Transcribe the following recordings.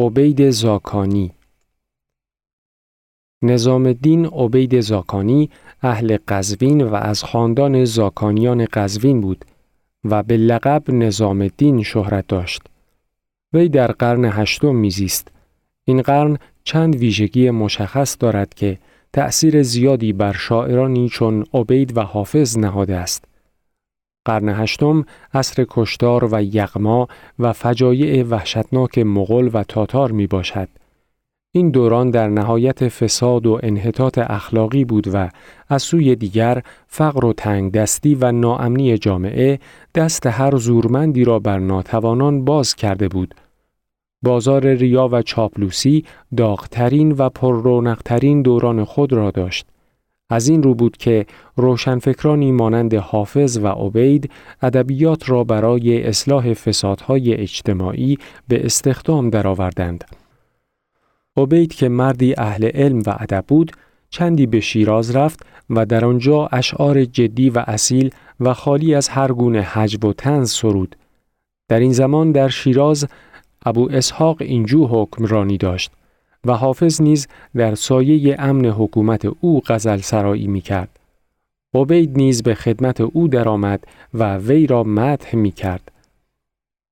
عبید زاکانی نظام الدین عبید زاکانی اهل قزوین و از خاندان زاکانیان قزوین بود و به لقب نظام الدین شهرت داشت. وی در قرن هشتم میزیست. این قرن چند ویژگی مشخص دارد که تأثیر زیادی بر شاعرانی چون عبید و حافظ نهاده است. قرن هشتم عصر کشتار و یغما و فجایع وحشتناک مغول و تاتار می باشد. این دوران در نهایت فساد و انحطاط اخلاقی بود و از سوی دیگر فقر و تنگ دستی و ناامنی جامعه دست هر زورمندی را بر ناتوانان باز کرده بود. بازار ریا و چاپلوسی داغترین و پررونقترین دوران خود را داشت. از این رو بود که روشنفکرانی مانند حافظ و عبید ادبیات را برای اصلاح فسادهای اجتماعی به استخدام درآوردند. عبید که مردی اهل علم و ادب بود، چندی به شیراز رفت و در آنجا اشعار جدی و اصیل و خالی از هر گونه حجب و تنز سرود. در این زمان در شیراز ابو اسحاق اینجو حکمرانی داشت و حافظ نیز در سایه امن حکومت او غزل سرایی می کرد. عبید نیز به خدمت او درآمد و وی را مدح می کرد.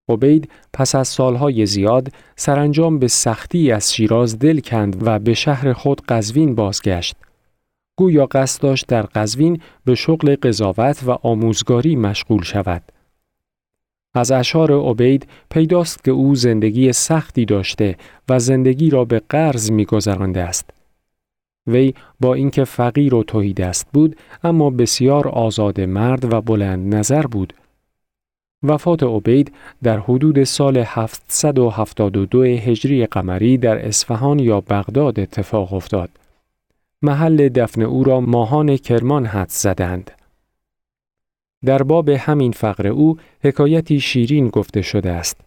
عبید پس از سالهای زیاد سرانجام به سختی از شیراز دل کند و به شهر خود قزوین بازگشت. گویا قصد داشت در قزوین به شغل قضاوت و آموزگاری مشغول شود. از اشعار عبید پیداست که او زندگی سختی داشته و زندگی را به قرض میگذرانده است. وی با اینکه فقیر و توحید است بود اما بسیار آزاد مرد و بلند نظر بود. وفات عبید در حدود سال 772 هجری قمری در اصفهان یا بغداد اتفاق افتاد. محل دفن او را ماهان کرمان حد زدند. در باب همین فقر او حکایتی شیرین گفته شده است.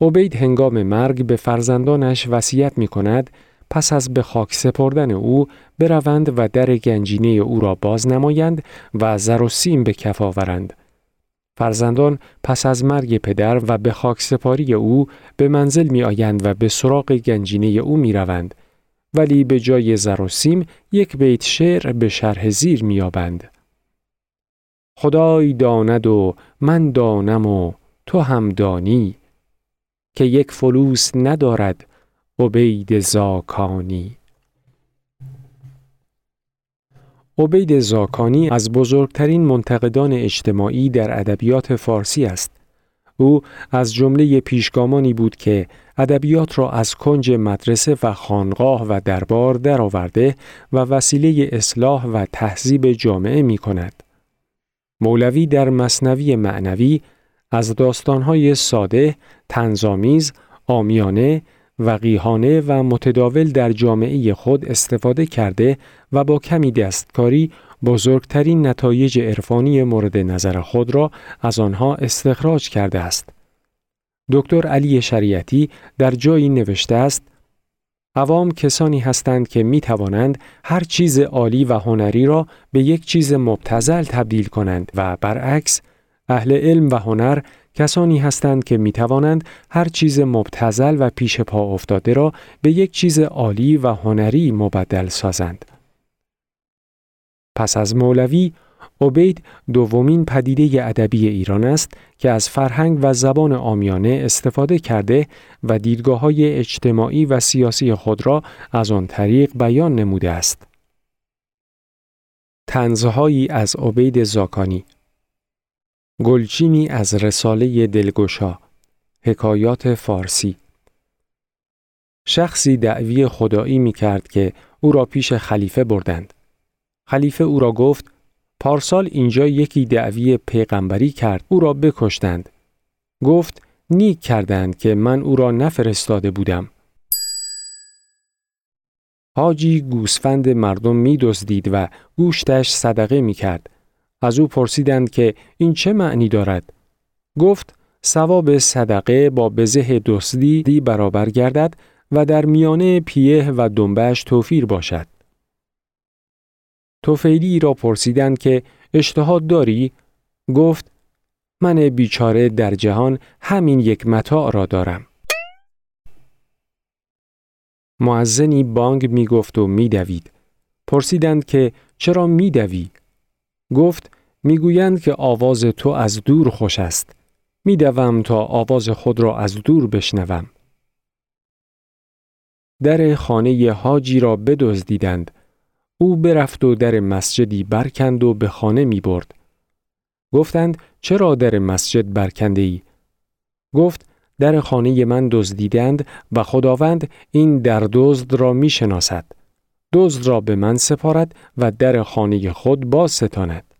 عبید هنگام مرگ به فرزندانش وصیت می کند پس از به خاک سپردن او بروند و در گنجینه او را باز نمایند و زر و سیم به کف آورند. فرزندان پس از مرگ پدر و به خاک سپاری او به منزل می آیند و به سراغ گنجینه او می روند. ولی به جای زر و سیم یک بیت شعر به شرح زیر می آبند. خدای داند و من دانم و تو هم دانی که یک فلوس ندارد عبید زاکانی عبید زاکانی از بزرگترین منتقدان اجتماعی در ادبیات فارسی است. او از جمله پیشگامانی بود که ادبیات را از کنج مدرسه و خانقاه و دربار درآورده و وسیله اصلاح و تهذیب جامعه می کند. مولوی در مصنوی معنوی از داستانهای ساده، تنظامیز، آمیانه، وقیهانه و متداول در جامعه خود استفاده کرده و با کمی دستکاری بزرگترین نتایج عرفانی مورد نظر خود را از آنها استخراج کرده است. دکتر علی شریعتی در جایی نوشته است عوام کسانی هستند که می توانند هر چیز عالی و هنری را به یک چیز مبتزل تبدیل کنند و برعکس اهل علم و هنر کسانی هستند که می توانند هر چیز مبتزل و پیش پا افتاده را به یک چیز عالی و هنری مبدل سازند. پس از مولوی عبید دومین پدیده ادبی ایران است که از فرهنگ و زبان آمیانه استفاده کرده و دیدگاه های اجتماعی و سیاسی خود را از آن طریق بیان نموده است. تنزهایی از عبید زاکانی گلچینی از رساله دلگشا حکایات فارسی شخصی دعوی خدایی می کرد که او را پیش خلیفه بردند. خلیفه او را گفت پارسال اینجا یکی دعوی پیغمبری کرد او را بکشتند. گفت نیک کردند که من او را نفرستاده بودم. حاجی گوسفند مردم می دزدید و گوشتش صدقه می کرد. از او پرسیدند که این چه معنی دارد؟ گفت ثواب صدقه با بزه دزدی برابر گردد و در میانه پیه و دنبش توفیر باشد. توفیلی را پرسیدند که اشتهاد داری؟ گفت من بیچاره در جهان همین یک متاع را دارم. معزنی بانگ می گفت و می دوید. پرسیدند که چرا می دوی؟ گفت می‌گویند که آواز تو از دور خوش است. می دوم تا آواز خود را از دور بشنوم. در خانه حاجی را بدزدیدند. او برفت و در مسجدی برکند و به خانه می برد. گفتند چرا در مسجد برکنده ای؟ گفت در خانه من دزدیدند و خداوند این در دزد را می شناسد. دزد را به من سپارد و در خانه خود باز ستاند.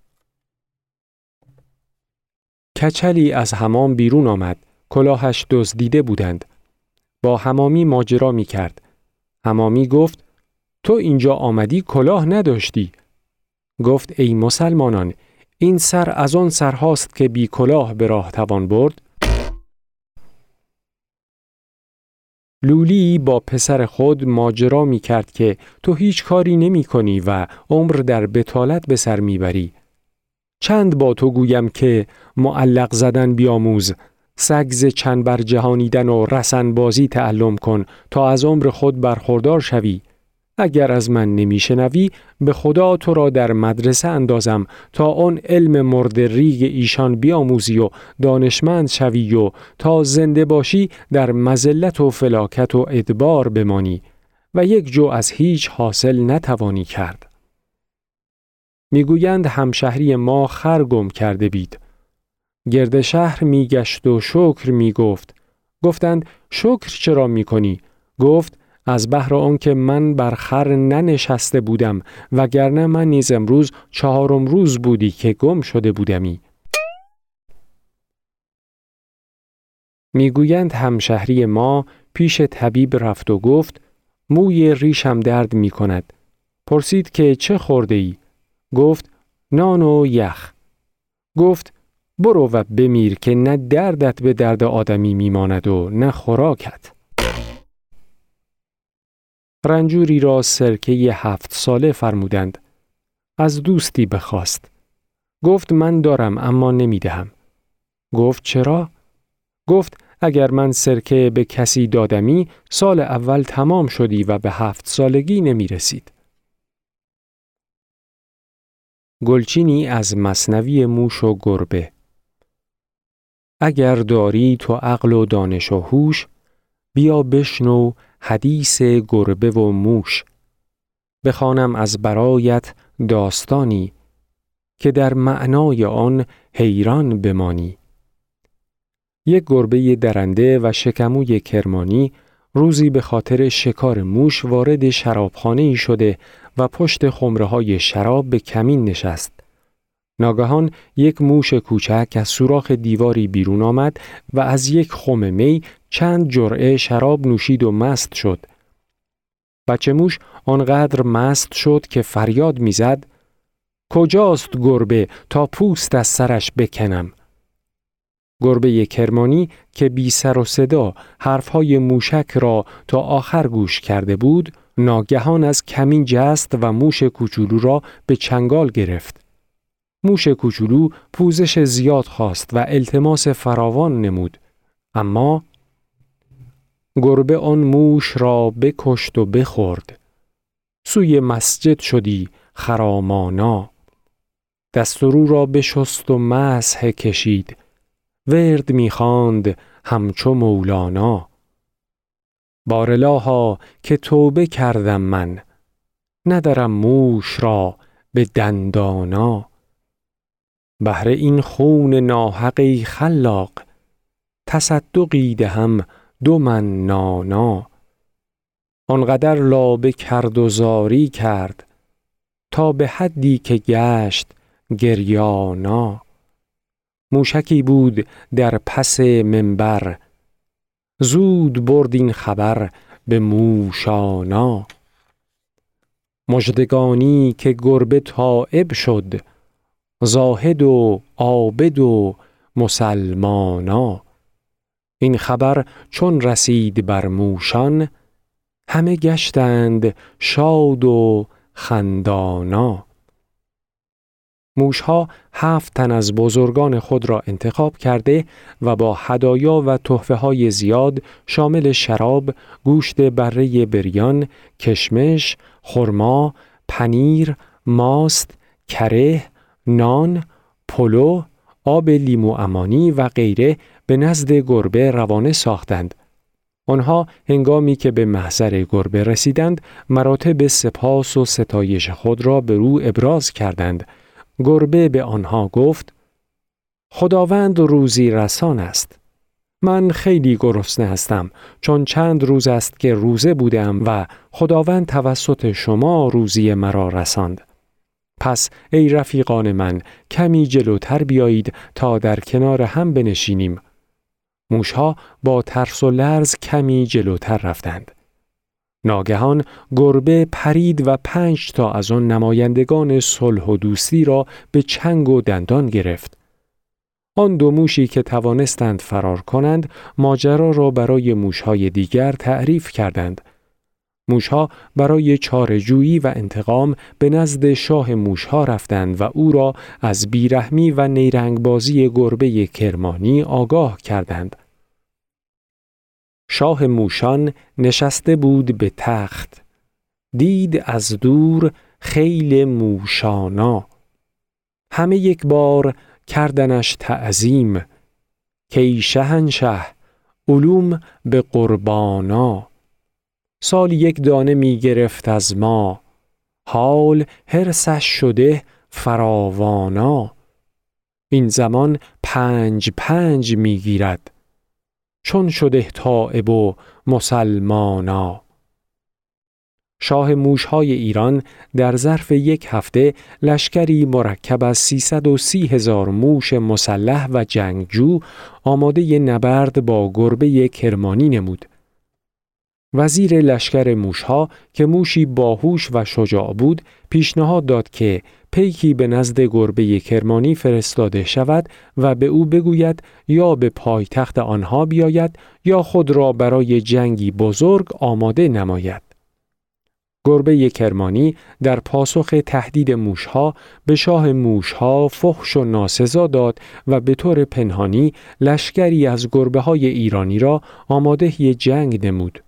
کچلی از حمام بیرون آمد. کلاهش دزدیده بودند. با حمامی ماجرا می کرد. حمامی گفت تو اینجا آمدی کلاه نداشتی. گفت ای مسلمانان این سر از آن سرهاست که بی کلاه به راه توان برد. لولی با پسر خود ماجرا می کرد که تو هیچ کاری نمی کنی و عمر در بتالت به سر می بری. چند با تو گویم که معلق زدن بیاموز سگز چند بر جهانیدن و رسن بازی تعلم کن تا از عمر خود برخوردار شوی اگر از من نمیشنوی به خدا تو را در مدرسه اندازم تا آن علم مرد ریگ ایشان بیاموزی و دانشمند شوی و تا زنده باشی در مزلت و فلاکت و ادبار بمانی و یک جو از هیچ حاصل نتوانی کرد. می‌گویند همشهری ما خر گم کرده بید. گرد شهر میگشت و شکر می‌گفت. گفتند شکر چرا می‌کنی؟ گفت از بهر آنکه من بر خر ننشسته بودم وگرنه من نیز امروز چهارم روز بودی که گم شده بودمی. می‌گویند همشهری ما پیش طبیب رفت و گفت موی ریشم درد می کند. پرسید که چه خورده ای؟ گفت نان و یخ. گفت برو و بمیر که نه دردت به درد آدمی میماند و نه خوراکت. رنجوری را سرکه هفت ساله فرمودند. از دوستی بخواست. گفت من دارم اما نمی‌دهم. گفت چرا؟ گفت اگر من سرکه به کسی دادمی سال اول تمام شدی و به هفت سالگی نمی رسید. گلچینی از مصنوی موش و گربه اگر داری تو عقل و دانش و هوش بیا بشنو حدیث گربه و موش بخوانم از برایت داستانی که در معنای آن حیران بمانی یک گربه درنده و شکموی کرمانی روزی به خاطر شکار موش وارد شرابخانه ای شده و پشت خمره های شراب به کمین نشست. ناگهان یک موش کوچک از سوراخ دیواری بیرون آمد و از یک خم می چند جرعه شراب نوشید و مست شد. بچه موش آنقدر مست شد که فریاد می‌زد کجاست گربه تا پوست از سرش بکنم گربه کرمانی که بی سر و صدا حرفهای موشک را تا آخر گوش کرده بود ناگهان از کمین جست و موش کوچولو را به چنگال گرفت. موش کوچولو پوزش زیاد خواست و التماس فراوان نمود اما گربه آن موش را بکشت و بخورد. سوی مسجد شدی خرامانا دسترو را بشست و مسح کشید. ورد می‌خواند همچو مولانا. بارلاها که توبه کردم من ندارم موش را به دندانا. بهر این خون ناحقی خلاق تصدقی دهم دو من نانا. آنقدر لابه کرد و زاری کرد تا به حدی که گشت گریانا. موشکی بود در پس منبر. زود برد این خبر به موشانا. مجدگانی که گربه تائب شد زاهد و عابد و مسلمانا. این خبر چون رسید بر موشان همه گشتند شاد و خندانا. موشها هفت تن از بزرگان خود را انتخاب کرده و با هدایا و تحفه های زیاد شامل شراب، گوشت بره بریان، کشمش، خرما، پنیر، ماست، کره، نان، پلو، آب لیمو امانی و غیره به نزد گربه روانه ساختند. آنها هنگامی که به محضر گربه رسیدند مراتب سپاس و ستایش خود را به رو ابراز کردند. گربه به آنها گفت خداوند روزی رسان است. من خیلی گرسنه هستم چون چند روز است که روزه بودم و خداوند توسط شما روزی مرا رساند. پس ای رفیقان من کمی جلوتر بیایید تا در کنار هم بنشینیم. موشها با ترس و لرز کمی جلوتر رفتند. ناگهان گربه پرید و پنج تا از آن نمایندگان صلح و دوستی را به چنگ و دندان گرفت. آن دو موشی که توانستند فرار کنند ماجرا را برای موشهای دیگر تعریف کردند. موشها برای چارجویی و انتقام به نزد شاه موشها رفتند و او را از بیرحمی و نیرنگبازی گربه کرمانی آگاه کردند. شاه موشان نشسته بود به تخت. دید از دور خیل موشانا. همه یک بار کردنش تعظیم. کی شهنشه علوم به قربانا. سال یک دانه می گرفت از ما. حال هرسش شده فراوانا. این زمان پنج پنج می گیرد. چون شده تائب و مسلمانا شاه موشهای ایران در ظرف یک هفته لشکری مرکب از 330 هزار موش مسلح و جنگجو آماده نبرد با گربه کرمانی نمود. وزیر لشکر موشها که موشی باهوش و شجاع بود پیشنهاد داد که پیکی به نزد گربه کرمانی فرستاده شود و به او بگوید یا به پایتخت آنها بیاید یا خود را برای جنگی بزرگ آماده نماید. گربه کرمانی در پاسخ تهدید موشها به شاه موشها فحش و ناسزا داد و به طور پنهانی لشکری از گربه های ایرانی را آماده جنگ نمود.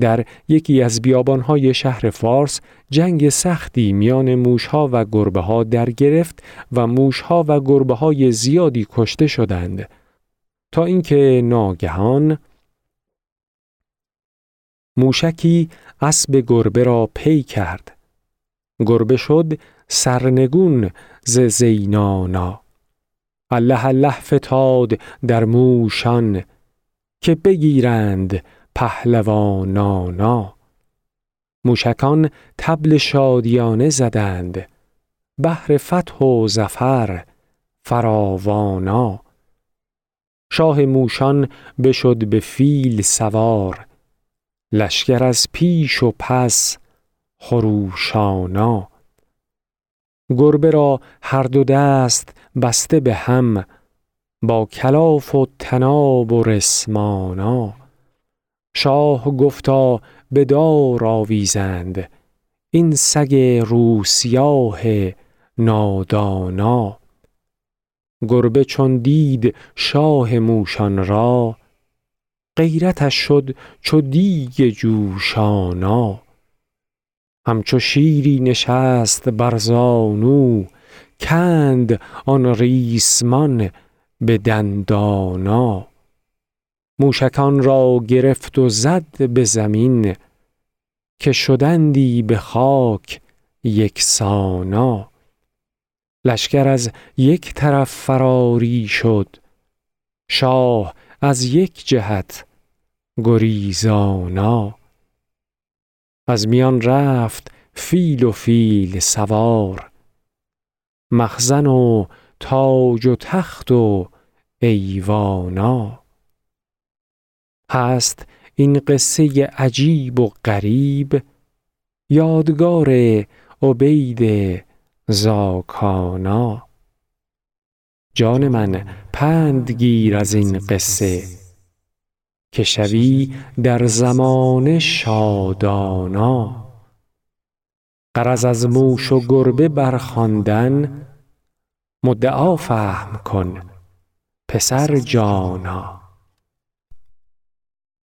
در یکی از بیابانهای شهر فارس جنگ سختی میان موشها و گربه ها در گرفت و موشها و گربه های زیادی کشته شدند. تا اینکه ناگهان موشکی اسب گربه را پی کرد. گربه شد سرنگون ز زینانا. الله الله فتاد در موشان که بگیرند پهلوانانا. موشکان تبل شادیانه زدند. بهر فتح و زفر فراوانا. شاه موشان بشد به فیل سوار. لشکر از پیش و پس خروشانا. گربه را هر دو دست بسته به هم با کلاف و تناب و رسمانا. شاه گفتا به دار آویزند. این سگ روسیاه نادانا. گربه چون دید شاه موشان را غیرتش شد چو دیگ جوشانا. همچو شیری نشست بر زانو کند آن ریسمان به دندانا. موشکان را گرفت و زد به زمین که شدندی به خاک یکسانا لشکر از یک طرف فراری شد شاه از یک جهت گریزانا. از میان رفت فیل و فیل سوار مخزن و تاج و تخت و ایوانا. هست این قصه عجیب و غریب یادگار عبید زاکانا. جان من پند گیر از این قصه که شوی در زمان شادانا. قرض از موش و گربه برخواندن مدعا فهم کن پسر جانا.